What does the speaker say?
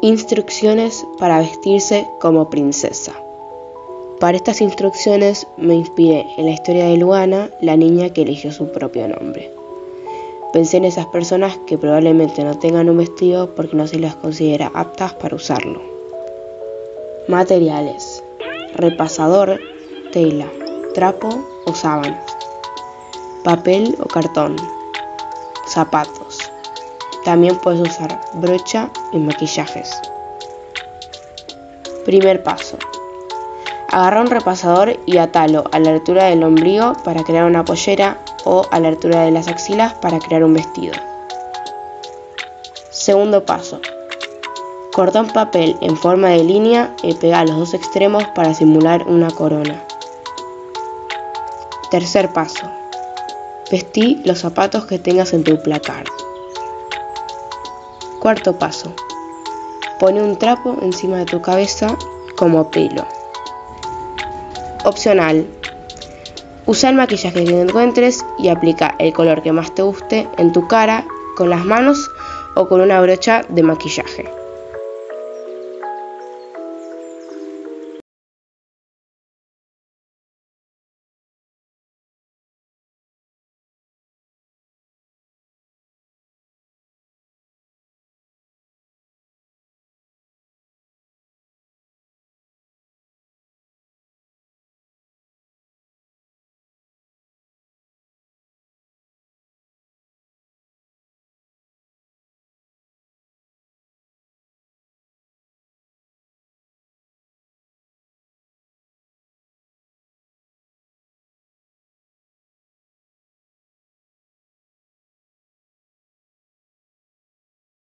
Instrucciones para vestirse como princesa. Para estas instrucciones me inspiré en la historia de Luana, la niña que eligió su propio nombre. Pensé en esas personas que probablemente no tengan un vestido porque no se las considera aptas para usarlo. Materiales. Repasador, tela, trapo o sábanas. Papel o cartón. Zapatos. También puedes usar brocha y maquillajes. Primer paso. Agarra un repasador y atalo a la altura del ombligo para crear una pollera o a la altura de las axilas para crear un vestido. Segundo paso. Corta un papel en forma de línea y pega los dos extremos para simular una corona. Tercer paso. Vestí los zapatos que tengas en tu placar. Cuarto paso. Pone un trapo encima de tu cabeza como pelo. Opcional. Usa el maquillaje que encuentres y aplica el color que más te guste en tu cara, con las manos o con una brocha de maquillaje.